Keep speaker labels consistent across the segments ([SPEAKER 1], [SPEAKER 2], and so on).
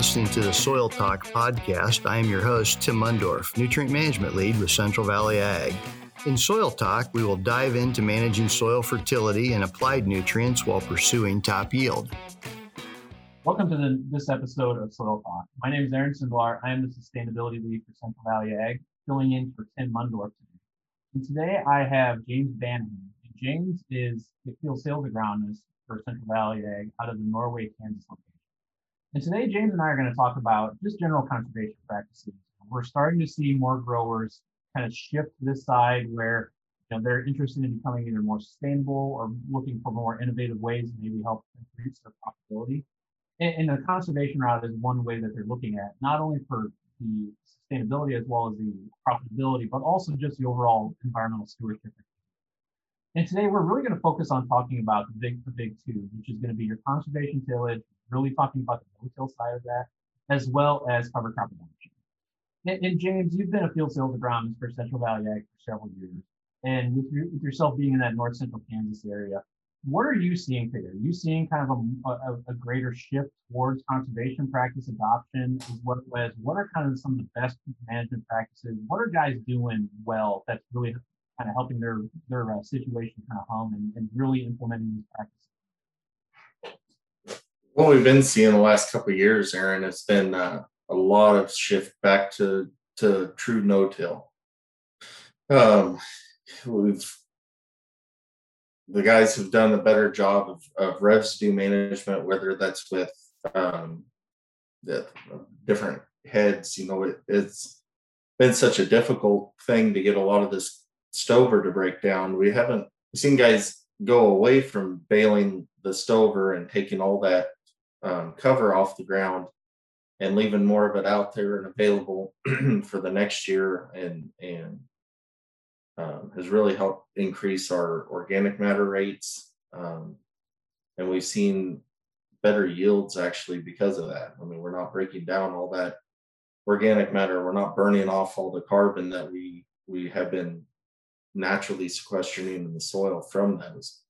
[SPEAKER 1] listening to the Soil Talk podcast. I am your host, Tim Mundorf, Nutrient Management Lead with Central Valley Ag. In Soil Talk, we will dive into managing soil fertility and applied nutrients while pursuing top yield.
[SPEAKER 2] Welcome to the, this episode of Soil Talk. My name is Aaron Sindlar. I am the Sustainability Lead for Central Valley Ag, filling in for Tim Mundorf today. And today I have James Banahan. James is the field sales agronomist for Central Valley Ag out of the Norway, Kansas location. And today, James and I are going to talk about just general conservation practices. We're starting to see more growers kind of shift this side where you know, they're interested in becoming either more sustainable or looking for more innovative ways to maybe help increase their profitability. And, and the conservation route is one way that they're looking at, not only for the sustainability as well as the profitability, but also just the overall environmental stewardship. And today we're really going to focus on talking about the big, the big two, which is going to be your conservation tillage, really talking about the no-till side of that, as well as cover crop adoption. And, and, James, you've been a field sales agronomist for Central Valley Ag for several years, and with, with yourself being in that north central Kansas area, what are you seeing there? Are you seeing kind of a, a, a, greater shift towards conservation practice adoption as well as what are kind of some of the best management practices? What are guys doing well that's really kind of helping their their uh, situation kind of hum and, and really implementing these practices?
[SPEAKER 3] What we've been seeing the last couple of years, Aaron, it's been uh, a lot of shift back to to true no-till. Um, we've the guys have done a better job of, of residue management, whether that's with um, the different heads. You know, it, it's been such a difficult thing to get a lot of this stover to break down. We haven't seen guys go away from baling the stover and taking all that um, cover off the ground and leaving more of it out there and available for the next year and and um, has really helped increase our organic matter rates um, and we've seen better yields actually because of that. I mean we're not breaking down all that organic matter. We're not burning off all the carbon that we we have been naturally sequestering in the soil from those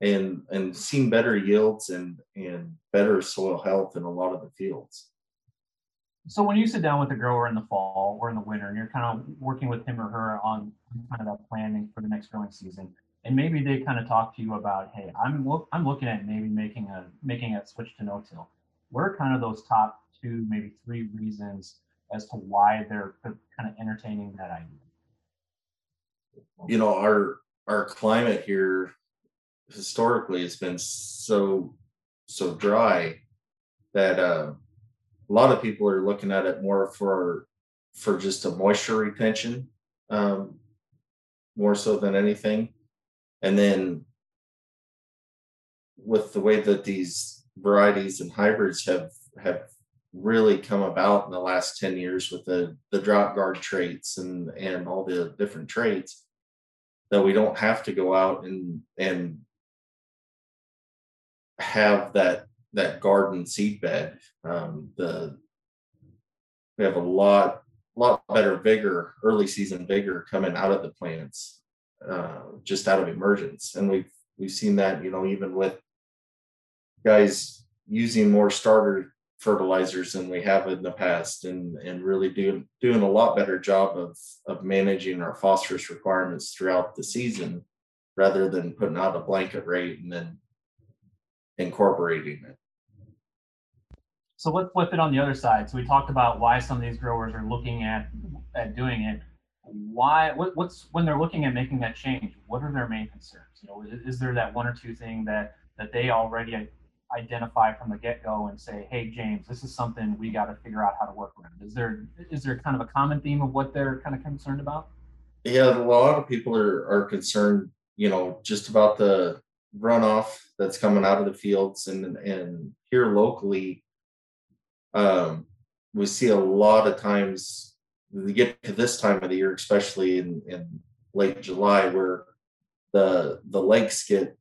[SPEAKER 3] and and seen better yields and and better soil health in a lot of the fields.
[SPEAKER 2] So when you sit down with the grower in the fall or in the winter, and you're kind of working with him or her on kind of that planning for the next growing season, and maybe they kind of talk to you about, hey, I'm look, I'm looking at maybe making a making a switch to no-till. What are kind of those top two, maybe three reasons as to why they're kind of entertaining that idea?
[SPEAKER 3] You know, our our climate here historically it's been so so dry that uh, a lot of people are looking at it more for for just a moisture retention um, more so than anything. And then with the way that these varieties and hybrids have have really come about in the last 10 years with the the DroughtGard traits and and all the different traits that we don't have to go out and and have that that garden seed bed. Um, the we have a lot lot better vigor, early season vigor coming out of the plants, uh, just out of emergence, and we've we've seen that you know even with guys using more starter fertilizers than we have in the past and and really doing doing a lot better job of of managing our phosphorus requirements throughout the season rather than putting out a blanket rate and then incorporating it.
[SPEAKER 2] So let's flip it on the other side. So we talked about why some of these growers are looking at at doing it. Why? What, what's when they're looking at making that change? What are their main concerns? You know, is, is there that one or two thing that that they already identify from the get go and say, "Hey, James, this is something we got to figure out how to work around." Is there is there kind of a common theme of what they're kind of concerned about?
[SPEAKER 3] Yeah, a lot of people are are concerned. You know, just about the runoff that's coming out of the fields and and here locally um, we see a lot of times we get to this time of the year especially in, in late july where the the lakes get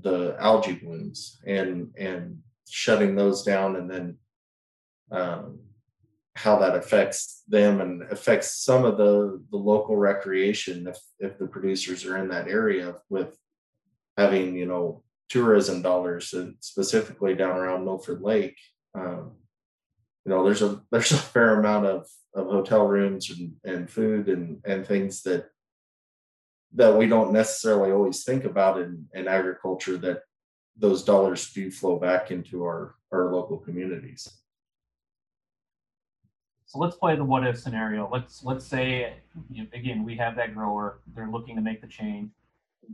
[SPEAKER 3] the algae blooms and and shutting those down and then um, how that affects them and affects some of the the local recreation if if the producers are in that area with having you know tourism dollars specifically down around Milford Lake. Um, you know, there's a there's a fair amount of of hotel rooms and, and food and and things that that we don't necessarily always think about in, in agriculture that those dollars do flow back into our our local communities.
[SPEAKER 2] So let's play the what if scenario. Let's let's say you know, again we have that grower. They're looking to make the change.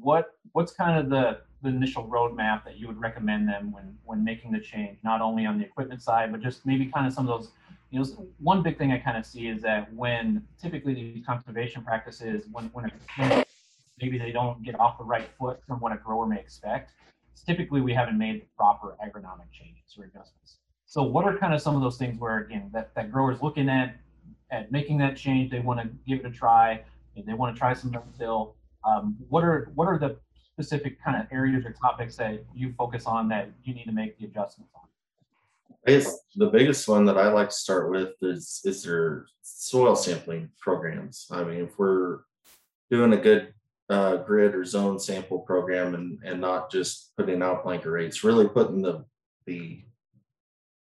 [SPEAKER 2] What what's kind of the, the initial roadmap that you would recommend them when when making the change, not only on the equipment side, but just maybe kind of some of those. You know, one big thing I kind of see is that when typically these conservation practices, when when maybe they don't get off the right foot from what a grower may expect, typically we haven't made the proper agronomic changes or adjustments. So what are kind of some of those things where again that, that growers looking at at making that change, they want to give it a try, they want to try some no-till. Um, what are what are the specific kind of areas or topics that you focus on that you need to make the adjustments on?
[SPEAKER 3] I guess the biggest one that I like to start with is is their soil sampling programs. I mean, if we're doing a good uh, grid or zone sample program and and not just putting out blanket rates, really putting the the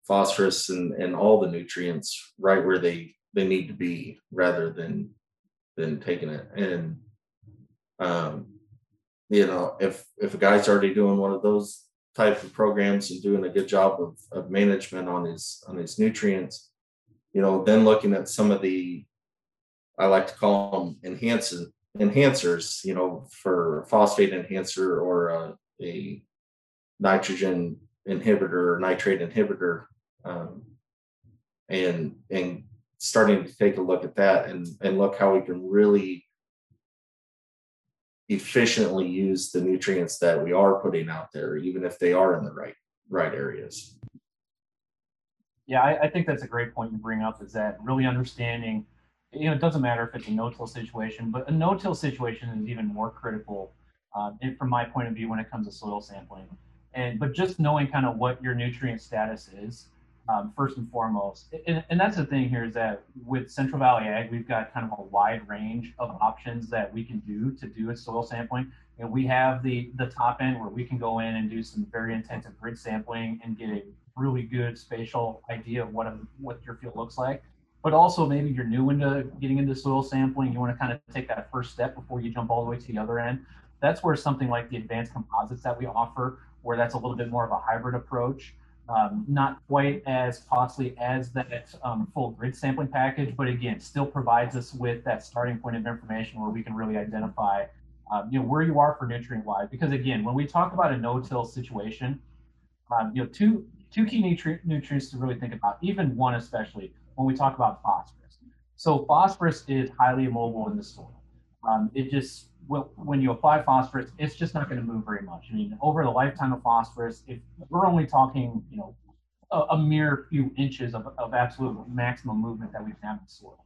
[SPEAKER 3] phosphorus and, and all the nutrients right where they they need to be rather than than taking it and um you know if if a guy's already doing one of those type of programs and doing a good job of, of management on his on his nutrients you know then looking at some of the i like to call them enhancers enhancers you know for phosphate enhancer or a, a nitrogen inhibitor or nitrate inhibitor um, and and starting to take a look at that and and look how we can really efficiently use the nutrients that we are putting out there, even if they are in the right right areas.
[SPEAKER 2] Yeah, I, I think that's a great point you bring up. Is that really understanding? You know, it doesn't matter if it's a no-till situation, but a no-till situation is even more critical, uh, from my point of view, when it comes to soil sampling. And but just knowing kind of what your nutrient status is, um, first and foremost. And, and, that's the thing here is that with Central Valley Ag, we've got kind of a wide range of options that we can do to do a soil sampling. And we have the the top end where we can go in and do some very intensive grid sampling and get a really good spatial idea of what a, what your field looks like. But also maybe you're new into getting into soil sampling, you want to kind of take that first step before you jump all the way to the other end. That's where something like the advanced composites that we offer, where that's a little bit more of a hybrid approach um, not quite as costly as that um, full grid sampling package, but again, still provides us with that starting point of information where we can really identify, um, you know, where you are for nutrient wise. Because again, when we talk about a no-till situation, um, you know, two two key nutri- nutrients to really think about, even one especially when we talk about phosphorus. So phosphorus is highly immobile in the soil. Um, it just when you apply phosphorus, it's just not going to move very much. I mean, over the lifetime of phosphorus, if we're only talking, you know, a, a mere few inches of, of absolute maximum movement that we can have in soil.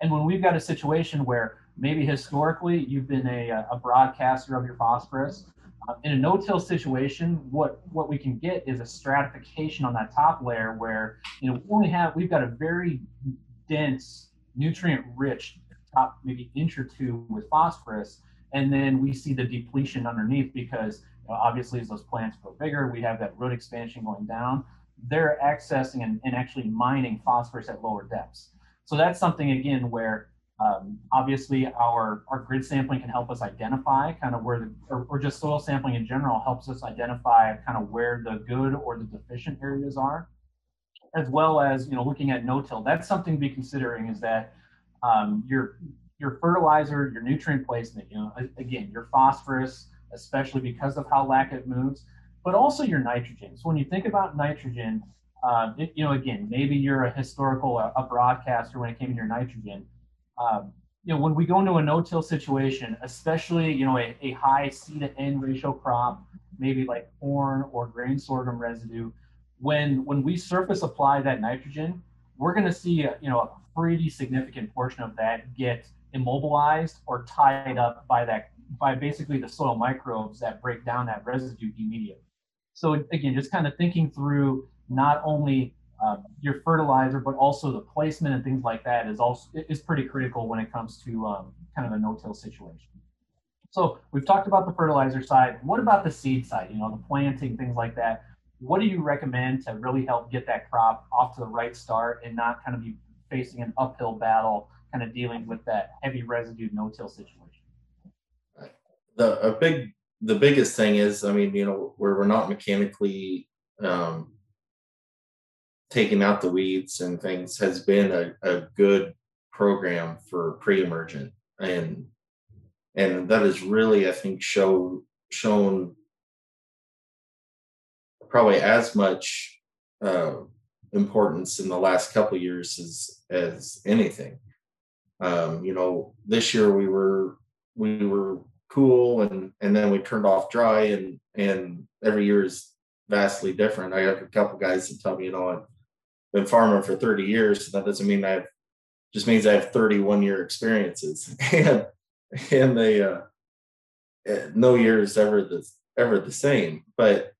[SPEAKER 2] And when we've got a situation where maybe historically you've been a, a broadcaster of your phosphorus, uh, in a no-till situation, what what we can get is a stratification on that top layer where you know we only have we've got a very dense, nutrient-rich top maybe inch or two with phosphorus, and then we see the depletion underneath because obviously as those plants grow bigger, we have that root expansion going down. They're accessing and, and actually mining phosphorus at lower depths. So that's something again where um, obviously our, our grid sampling can help us identify kind of where the, or, or just soil sampling in general helps us identify kind of where the good or the deficient areas are as well as you know looking at no-till that's something to be considering is that um, your your fertilizer, your nutrient placement, you know, again, your phosphorus, especially because of how lacquet moves, but also your nitrogen. So when you think about nitrogen, uh, it, you know, again, maybe you're a historical, a, a broadcaster when it came to your nitrogen. Um, you know, when we go into a no-till situation, especially, you know, a, a high C to N ratio crop, maybe like corn or grain sorghum residue, when when we surface apply that nitrogen, we're going to see, a, you know, a pretty significant portion of that get immobilized or tied up by that by basically the soil microbes that break down that residue immediately. So again, just kind of thinking through not only uh, your fertilizer, but also the placement and things like that is also is pretty critical when it comes to um, kind of a no-till situation. So we've talked about the fertilizer side. What about the seed side? You know, the planting, things like that. what do you recommend to really help get that crop off to the right start and not kind of be facing an uphill battle, kind of dealing with that heavy residue no-till situation?
[SPEAKER 3] The a big the biggest thing is, I mean, you know, where we're not mechanically um, taking out the weeds and things has been a, a good program for pre-emergent and and that has really, I think, show shown probably as much uh, importance in the last couple years as as anything. Um, you know, this year we were we were cool and and then we turned off dry and and every year is vastly different. I have a couple guys that tell me, you know, I've been farming for 30 years. So that doesn't mean I have just means I have 31 year experiences. and and they uh eh, no year is ever the ever the same. But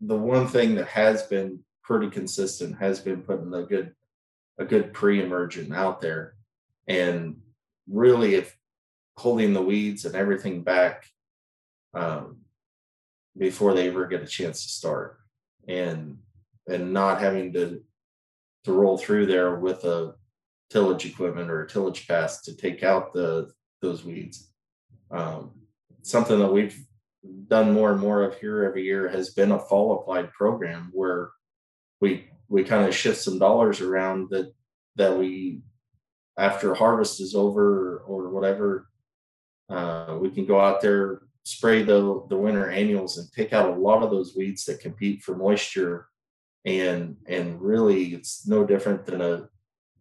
[SPEAKER 3] the one thing that has been pretty consistent has been putting a good a good pre-emergent out there and really if holding the weeds and everything back um, before they ever get a chance to start. And and not having to to roll through there with a tillage equipment or a tillage pass to take out the those weeds. Um, something that we've done more and more of here every year has been a fall applied program where we we kind of shift some dollars around that that we after harvest is over or whatever uh, we can go out there spray the the winter annuals and take out a lot of those weeds that compete for moisture and and really it's no different than a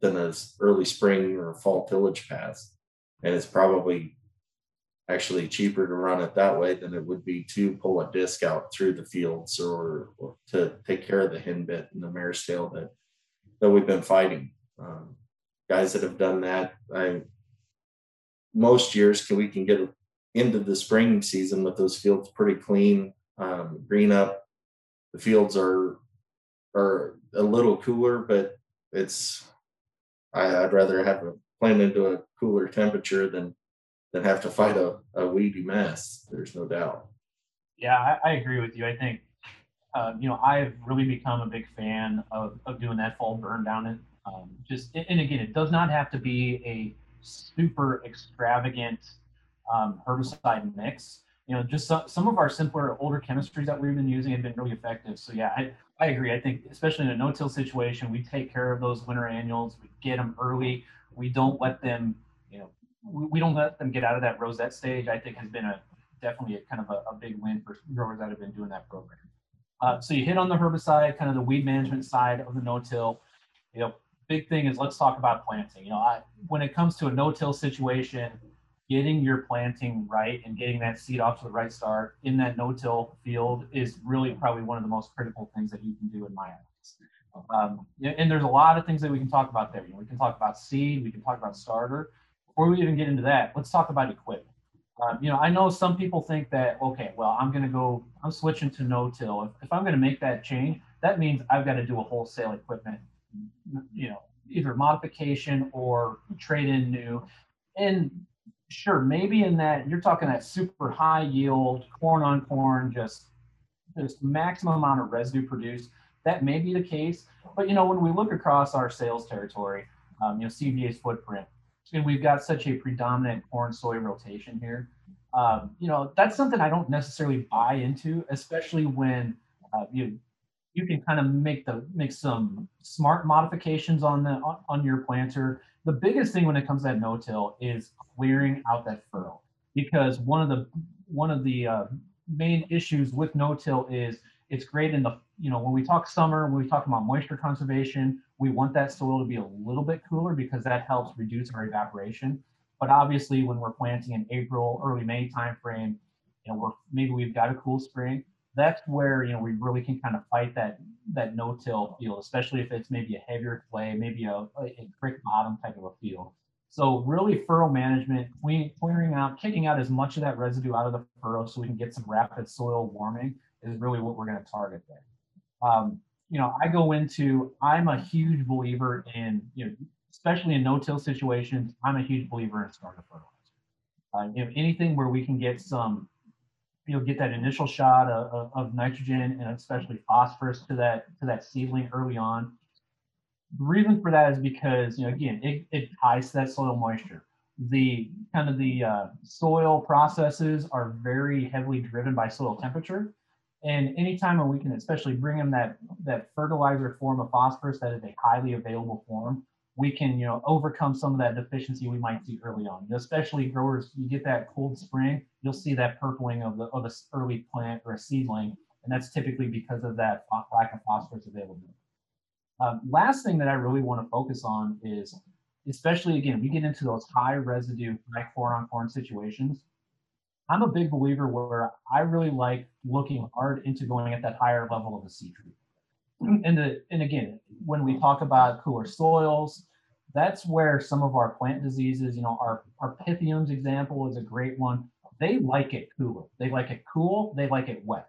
[SPEAKER 3] than a early spring or fall tillage pass and it's probably actually cheaper to run it that way than it would be to pull a disc out through the fields or, or to take care of the henbit and the mare's tail that that we've been fighting. Um, guys that have done that, I most years can we can get into the spring season with those fields pretty clean, um, green up. The fields are are a little cooler, but it's I, would rather have a plant into a cooler temperature than than have to fight a, a weedy mess. There's no doubt.
[SPEAKER 2] Yeah, I, I agree with you. I think, uh, you know, I've really become a big fan of, of doing that fall burn down. And um, just, and again, it does not have to be a super extravagant um, herbicide mix. You know, just some, some of our simpler, older chemistries that we've been using have been really effective. So yeah, I, I agree. I think especially in a no-till situation, we take care of those winter annuals. We get them early. We don't let them, you know, we we don't let them get out of that rosette stage. I think has been a definitely a kind of a, a big win for growers that have been doing that program. Uh, so you hit on the herbicide, kind of the weed management side of the no-till. You know, big thing is let's talk about planting. You know, I, when it comes to a no-till situation, getting your planting right and getting that seed off to the right start in that no-till field is really probably one of the most critical things that you can do in my eyes. Um, and there's a lot of things that we can talk about there. You know, we can talk about seed, we can talk about starter, before we even get into that, let's talk about equipment. Um, you know, I know some people think that, okay, well, I'm going to go, I'm switching to no-till. If, if I'm going to make that change, that means I've got to do a wholesale equipment, you know, either modification or trade in new. And sure, maybe in that you're talking that super high yield, corn on corn, just just maximum amount of residue produced. That may be the case, but you know, when we look across our sales territory, um, you know, CVA's footprint, and we've got such a predominant corn soy rotation here. Um, you know, that's something I don't necessarily buy into, especially when uh, you you can kind of make the make some smart modifications on the on, your planter. The biggest thing when it comes to that no-till is clearing out that furrow, because one of the one of the uh, main issues with no-till is it's great in the you know when we talk summer when we talk about moisture conservation we want that soil to be a little bit cooler because that helps reduce our evaporation. But obviously, when we're planting in April, early May timeframe, you know, we're maybe we've got a cool spring. That's where you know we really can kind of fight that that no-till field, especially if it's maybe a heavier clay, maybe a, a creek bottom type of a field. So really furrow management, clearing out, kicking out as much of that residue out of the furrow so we can get some rapid soil warming is really what we're going to target there. Um, you know, I go into, I'm a huge believer in, you know, especially in no-till situations, I'm a huge believer in starter fertilizer. Uh, you know, anything where we can get some you know get that initial shot of, of, of nitrogen and especially phosphorus to that to that seedling early on. The reason for that is because you know again it, it ties that soil moisture. The kind of the uh, soil processes are very heavily driven by soil temperature. And anytime when we can especially bring them that that fertilizer form of phosphorus that is a highly available form, we can you know overcome some of that deficiency we might see early on. Especially growers, you get that cold spring, you'll see that purpling of the of a early plant or a seedling, and that's typically because of that lack of phosphorus availability. Um, last thing that I really want to focus on is, especially again, we get into those high residue, high corn on corn situations. I'm a big believer where I really like looking hard into going at that higher level of the seed treatment and the, and again, when we talk about cooler soils, that's where some of our plant diseases, you know, our, our pythiums example is a great one. They like it cooler. They like it cool. They like it wet.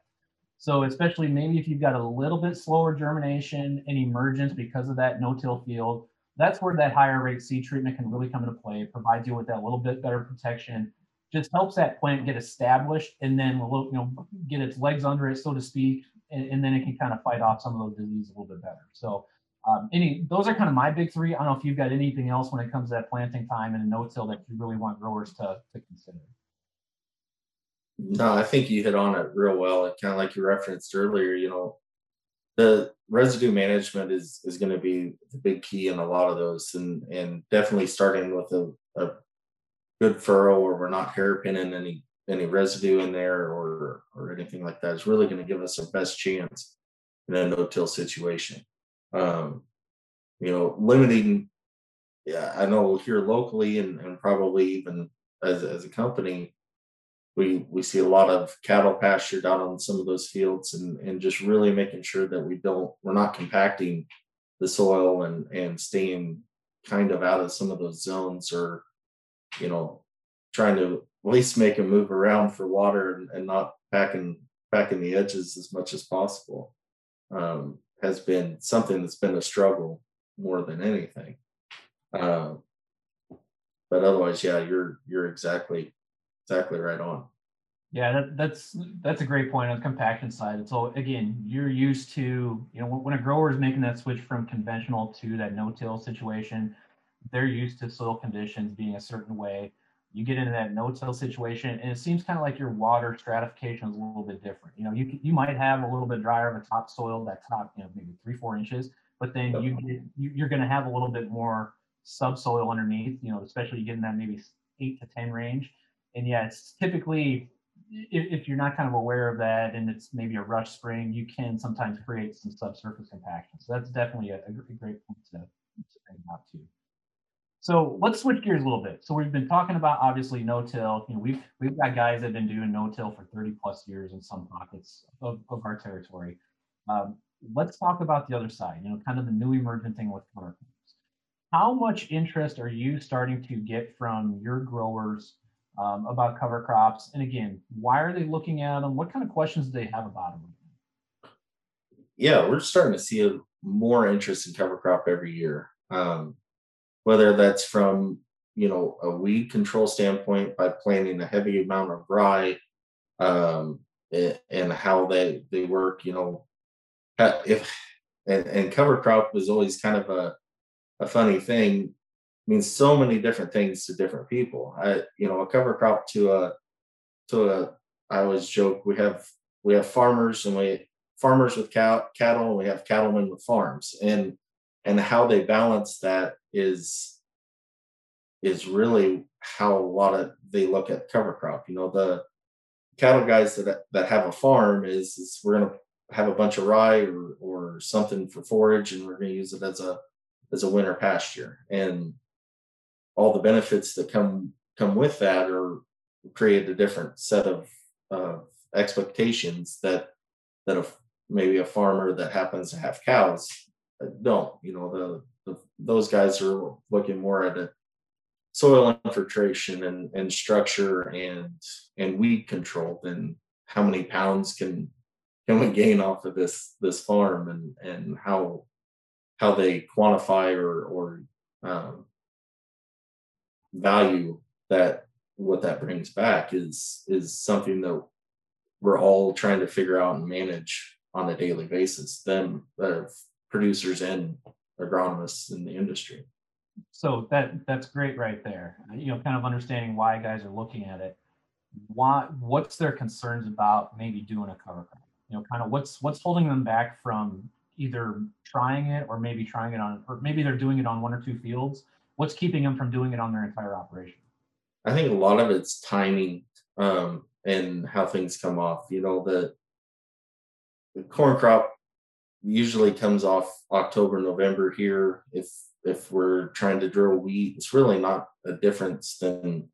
[SPEAKER 2] So especially maybe if you've got a little bit slower germination and emergence because of that no-till field, that's where that higher rate seed treatment can really come into play. It provides you with that little bit better protection. Just helps that plant get established and then you know, get its legs under it, so to speak, and, and, then it can kind of fight off some of those diseases a little bit better. So um, any those are kind of my big three. I don't know if you've got anything else when it comes to that planting time and a no-till that you really want growers to, to consider.
[SPEAKER 3] No, I think you hit on it real well. It kind of like you referenced earlier, you know, the residue management is is going to be the big key in a lot of those and and definitely starting with a, a good furrow where we're not hairpinning any any residue in there or or anything like that is really going to give us our best chance in a no-till situation. Um, you know, limiting. Yeah, I know here locally and, and probably even as as a company, we we see a lot of cattle pastured out on some of those fields and and just really making sure that we don't we're not compacting the soil and and staying kind of out of some of those zones or you know trying to at least make them move around for water and, and not packing packing the edges as much as possible um, has been something that's been a struggle more than anything. Um, but otherwise, yeah, you're you're exactly exactly right on.
[SPEAKER 2] Yeah, that, that's that's a great point on the compaction side. So again, you're used to you know when a grower is making that switch from conventional to that no-till situation, they're used to soil conditions being a certain way you get into that no-till situation, and it seems kind of like your water stratification is a little bit different. You know, you you might have a little bit drier of a topsoil, that top, you know, maybe three four inches, but then you get you, you're going to have a little bit more subsoil underneath. You know, especially you get in that maybe eight to ten range, and yeah, it's typically if, if you're not kind of aware of that and it's maybe a rush spring, you can sometimes create some subsurface compaction. So that's definitely a, a great point to, to think about too. So let's switch gears a little bit. So we've been talking about obviously no-till. You know, we've we've got guys that have been doing no-till for 30 plus years in some pockets of, of our territory. Um, let's talk about the other side. You know, kind of the new emergent thing with cover crops. How much interest are you starting to get from your growers um, about cover crops? And again, why are they looking at them? What kind of questions do they have about them?
[SPEAKER 3] Yeah, we're starting to see a more interest in cover crop every year. Um, whether that's from you know a weed control standpoint by planting a heavy amount of rye um, and how they they work you know. If and, and cover crop was always kind of a a funny thing. Means so many different things to different people. I you know a cover crop to a to a i always joke we have we have farmers and we farmers with cow, cattle and we have cattlemen with farms. And and how they balance that is is really how a lot of they look at cover crop. You know, the cattle guys that that have a farm is, is we're gonna have a bunch of rye or or something for forage, and we're gonna use it as a as a winter pasture. And all the benefits that come come with that are create a different set of uh, expectations that that a, maybe a farmer that happens to have cows don't. You know, the, the those guys are looking more at a soil infiltration and, and structure and and weed control than how many pounds can can we gain off of this this farm and and how how they quantify or or um, value that what that brings back is is something that we're all trying to figure out and manage on a daily basis. Them, uh, producers and agronomists in the industry.
[SPEAKER 2] So that that's great right there. You know, kind of understanding why guys are looking at it. Why what's their concerns about maybe doing a cover crop? You know, kind of what's what's holding them back from either trying it or maybe trying it on or maybe they're doing it on one or two fields. What's keeping them from doing it on their entire operation?
[SPEAKER 3] I think a lot of it's timing um, and how things come off. You know, the the corn crop usually comes off October, November here. If if we're trying to drill wheat, it's really not a difference than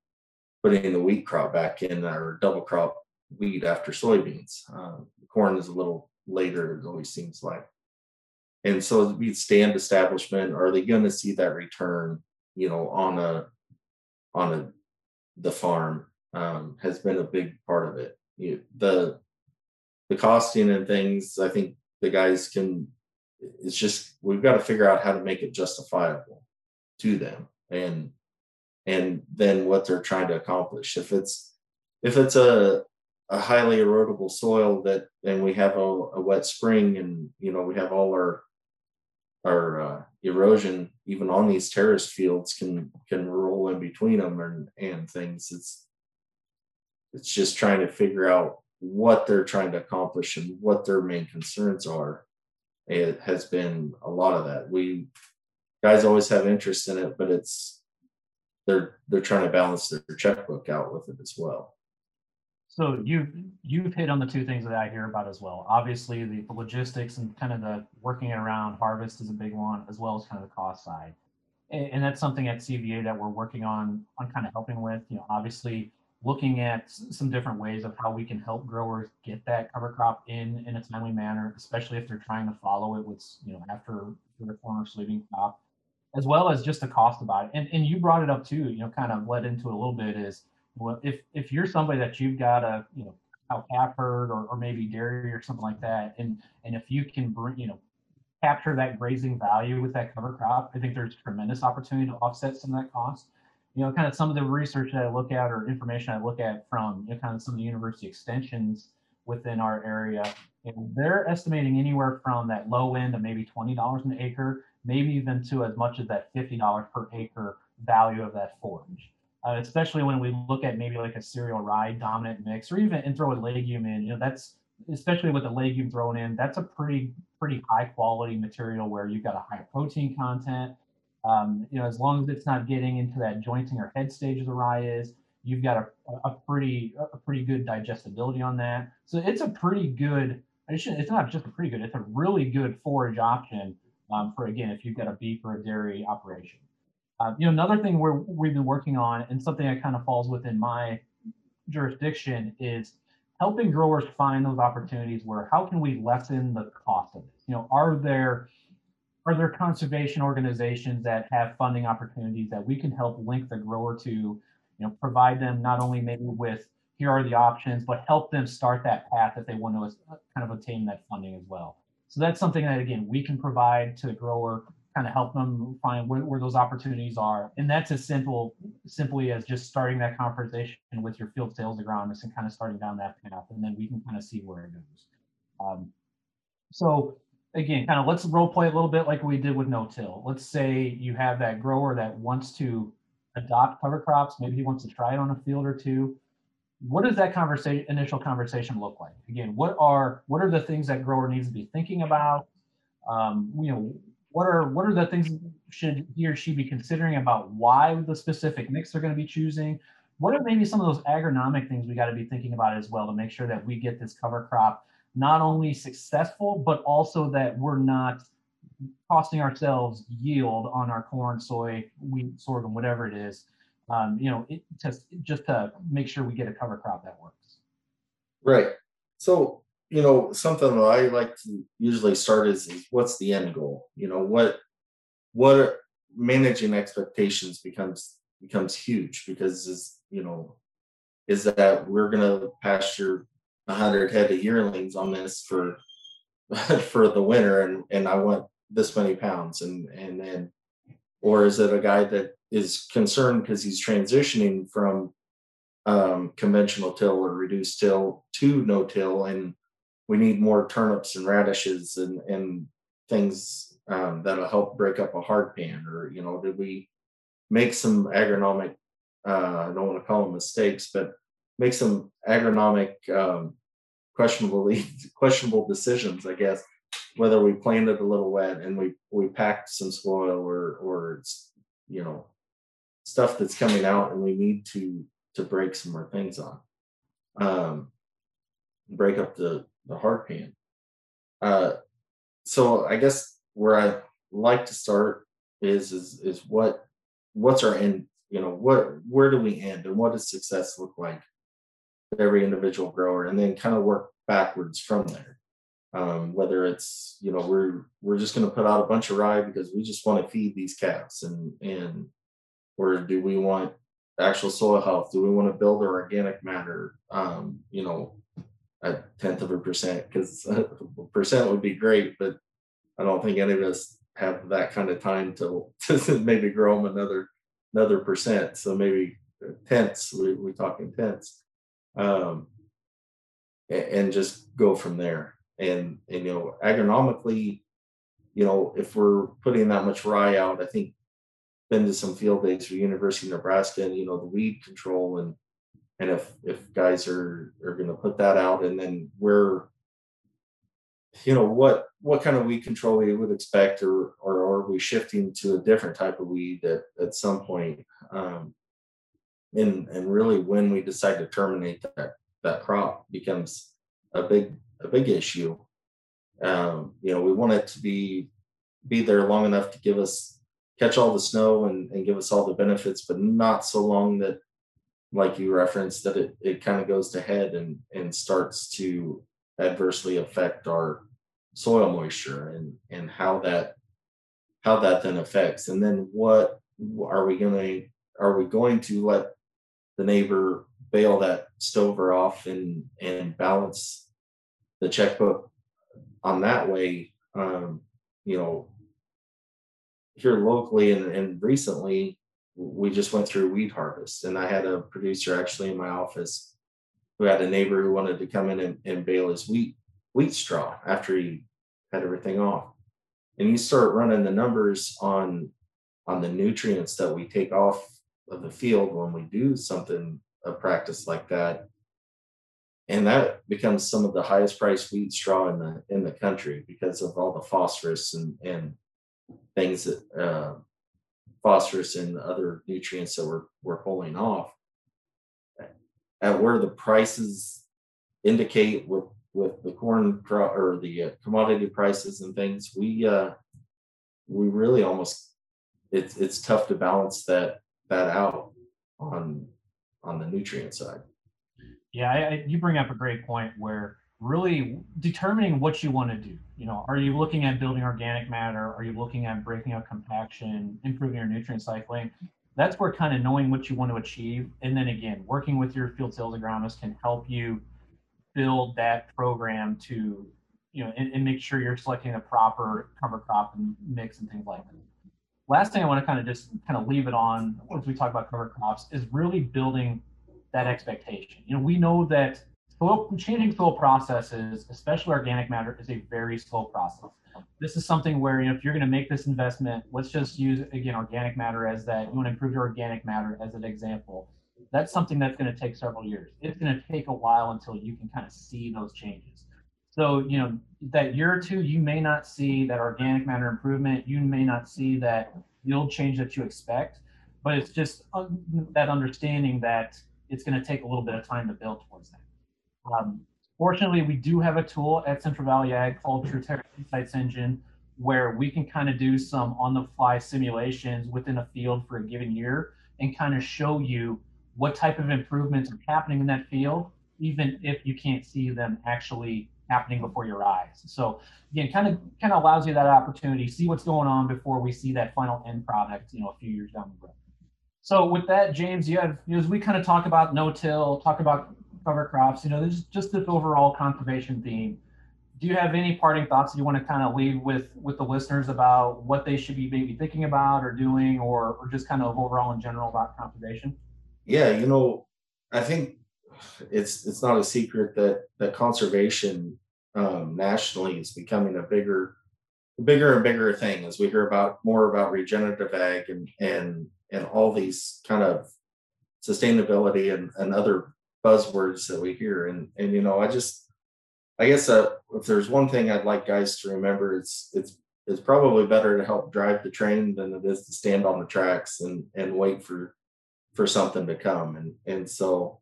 [SPEAKER 3] putting the wheat crop back in or double crop wheat after soybeans. Um, corn is a little later, it always seems like. And so we stand establishment, are they going to see that return, you know, on a on a the farm um, has been a big part of it. You, the the costing and things, I think the guys can it's just we've got to figure out how to make it justifiable to them and and then what they're trying to accomplish. If it's if it's a a highly erodible soil that and we have a, a wet spring and you know we have all our our uh, erosion even on these terrace fields can can roll in between them and and things it's it's just trying to figure out what they're trying to accomplish and what their main concerns are it has been a lot of that we guys always have interest in it but it's they're they're trying to balance their checkbook out with it as well
[SPEAKER 2] so you've you've hit on the two things that I hear about as well. Obviously, the, logistics and kind of the working around harvest is a big one, as well as kind of the cost side. And, and that's something at CVA that we're working on on kind of helping with. You know, obviously looking at some different ways of how we can help growers get that cover crop in in a timely manner, especially if they're trying to follow it with you know after the former soybean crop, as well as just the cost about it. And and you brought it up too. You know, kind of led into a little bit is well, if if you're somebody that you've got a you know cow calf herd or, or maybe dairy or something like that, and and if you can bring you know capture that grazing value with that cover crop, I think there's tremendous opportunity to offset some of that cost. You know, kind of some of the research that I look at or information I look at from you know, kind of some of the university extensions within our area, and they're estimating anywhere from that low end of maybe twenty dollars an acre, maybe even to as much as that fifty dollars per acre value of that forage uh, especially when we look at maybe like a cereal rye dominant mix or even and throw a legume in. You know, that's especially with the legume thrown in, that's a pretty pretty high quality material where you've got a high protein content. Um, you know, as long as it's not getting into that jointing or head stage of the rye is, you've got a, a pretty a pretty good digestibility on that. So it's a pretty good. It's not just a pretty good. It's a really good forage option um, for again if you've got a beef or a dairy operation. Uh, you know, another thing we're, we've been working on, and something that kind of falls within my jurisdiction, is helping growers find those opportunities where how can we lessen the cost of it? You know, are there are there conservation organizations that have funding opportunities that we can help link the grower to, you know, provide them not only maybe with here are the options, but help them start that path if they want to kind of obtain that funding as well. So that's something that again we can provide to the grower kind of help them find where, where, those opportunities are. And that's as simple, simply as just starting that conversation with your field sales agronomist and kind of starting down that path, and then we can kind of see where it goes. Um, so again, kind of let's role play a little bit like we did with no-till. Let's say you have that grower that wants to adopt cover crops. Maybe he wants to try it on a field or two. What does that conversation, initial conversation look like? Again, what are what are the things that grower needs to be thinking about? Um, you know, what are what are the things should he or she be considering about why the specific mix they're going to be choosing? What are maybe some of those agronomic things we got to be thinking about as well to make sure that we get this cover crop not only successful, but also that we're not costing ourselves yield on our corn, soy, wheat, sorghum, whatever it is. Um, you know, it, just just to make sure we get a cover crop that works.
[SPEAKER 3] Right. So you know, something that I like to usually start is, is what's the end goal? You know, what what managing expectations becomes becomes huge because is you know is that we're gonna pasture a hundred head of yearlings on this for for the winter and and I want this many pounds and and then or is it a guy that is concerned because he's transitioning from um, conventional till or reduced till to no till, and we need more turnips and radishes and and things um, that'll help break up a hard pan, or you know, did we make some agronomic? Uh, I don't want to call them mistakes, but make some agronomic um, questionably questionable decisions, I guess, whether we planted a little wet and we we packed some soil or or it's you know stuff that's coming out and we need to to break some more things on. Um break up the the hard pan. Uh so i guess where i like to start is is is what what's our end you know what where do we end and what does success look like every individual grower and then kind of work backwards from there. Um, whether it's you know we're we're just going to put out a bunch of rye because we just want to feed these calves and and or do we want actual soil health? Do we want to build our organic matter um, you know a tenth of a percent? Because percent would be great but i don't think any of us have that kind of time to, to maybe grow them another another percent. So maybe tenths we, we're talking tenths um, and and just go from there. And, and you know agronomically you know if we're putting that much rye out i think been to some field days for university of nebraska and you know the weed control and and if if guys are are going to put that out and then we're you know what what kind of weed control we would expect or or are we shifting to a different type of weed at, at some point um and and really when we decide to terminate that that crop becomes a big a big issue. Um, you know, we want it to be be there long enough to give us catch all the snow and, and give us all the benefits, but not so long that, like you referenced, that it, it kind of goes to head and and starts to adversely affect our soil moisture and and how that how that then affects. And then what are we going to are we going to let the neighbor bale that stover off and and balance the checkbook on that way. Um, you know, here locally and, and recently, we just went through weed harvest, and I had a producer actually in my office who had a neighbor who wanted to come in and, and bale his wheat wheat straw after he had everything off. And you start running the numbers on on the nutrients that we take off of the field when we do something a practice like that and that becomes some of the highest priced wheat straw in the in the country because of all the phosphorus and and things that uh, phosphorus and other nutrients that we're we're pulling off. At where the prices indicate with with the corn crop or the uh, commodity prices and things, we uh, we really almost it's it's tough to balance that that out on on the nutrient side.
[SPEAKER 2] Yeah, I, you bring up a great point where really determining what you want to do. You know, are you looking at building organic matter? Are you looking at breaking up compaction, improving your nutrient cycling? That's where kind of knowing what you want to achieve, and then again, working with your field sales agronomist can help you build that program to, you know, and, and make sure you're selecting the proper cover crop and mix and things like that. Last thing I want to kind of just kind of leave it on as we talk about cover crops is really building that expectation. You know, we know that soil, changing soil processes, especially organic matter, is a very slow process. This is something where you know, if you're going to make this investment, let's just use again organic matter as that. You want to improve your organic matter as an example. That's something that's going to take several years. It's going to take a while until you can kind of see those changes. So, you know, that year or two, you may not see that organic matter improvement. You may not see that yield change that you expect, but it's just that understanding that it's going to take a little bit of time to build towards that. Um, fortunately, we do have a tool at Central Valley Ag called TrueTerra Insights Engine, where we can kind of do some on-the-fly simulations within a field for a given year and kind of show you what type of improvements are happening in that field, even if you can't see them actually happening before your eyes. So again, kind of kind of allows you that opportunity, see what's going on before we see that final end product, you know, a few years down the road. So with that, James, you have you know, as we kind of talk about no-till, talk about cover crops, you know, there's just this overall conservation theme. Do you have any parting thoughts you want to kind of leave with with the listeners about what they should be maybe thinking about or doing, or or just kind of overall in general about conservation?
[SPEAKER 3] Yeah, you know, I think it's it's not a secret that that conservation um, nationally is becoming a bigger bigger and bigger thing as we hear about more about regenerative ag and and and all these kind of sustainability and, and other buzzwords that we hear. And and you know i just i guess uh, if there's one thing i'd like guys to remember it's it's it's probably better to help drive the train than it is to stand on the tracks and and wait for for something to come. And and so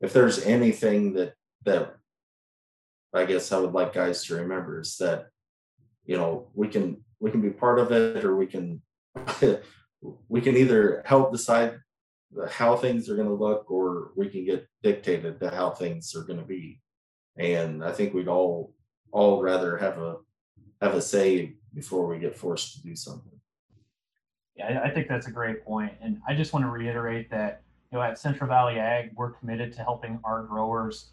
[SPEAKER 3] if there's anything that that I guess I would like guys to remember is that you know we can we can be part of it or we can we can either help decide how things are going to look or we can get dictated to how things are going to be. And i think we'd all all rather have a have a say before we get forced to do something.
[SPEAKER 2] Yeah i think that's a great point. And i just want to reiterate that you know at central valley ag we're committed to helping our growers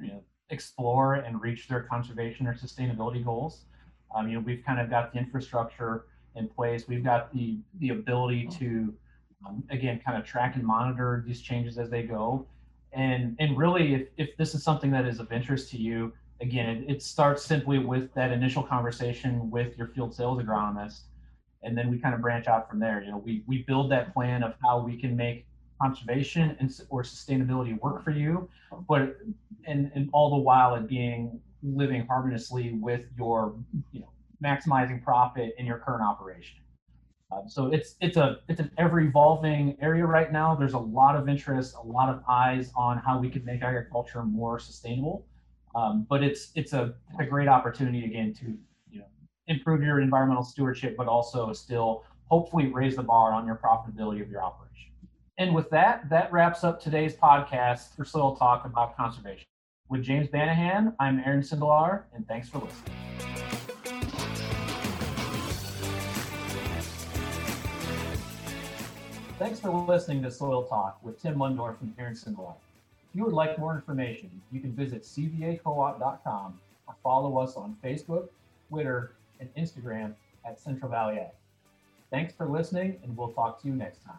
[SPEAKER 2] you know explore and reach their conservation or sustainability goals. Um, you know, we've kind of got the infrastructure in place. We've got the the ability to, um, again, kind of track and monitor these changes as they go. And and really, if if this is something that is of interest to you, again, it, it starts simply with that initial conversation with your field sales agronomist, and then we kind of branch out from there. You know, we we build that plan of how we can make conservation and or sustainability work for you, but and, and all the while it being living harmoniously with your you know maximizing profit in your current operation. Um, so it's it's a it's an ever evolving area right now. There's a lot of interest, a lot of eyes on how we can make agriculture more sustainable. Um, but it's it's a, a great opportunity again to you know improve your environmental stewardship, but also still hopefully raise the bar on your profitability of your operation. And with that, that wraps up today's podcast for Soil Talk about conservation. With James Banahan, I'm Aaron Sindelar, and thanks for listening. Thanks for listening to Soil Talk with Tim Mundorf and Aaron Sindelar. If you would like more information, you can visit cvacoop.com or follow us on Facebook, Twitter, and Instagram at Central Valley Ag. Thanks for listening, and we'll talk to you next time.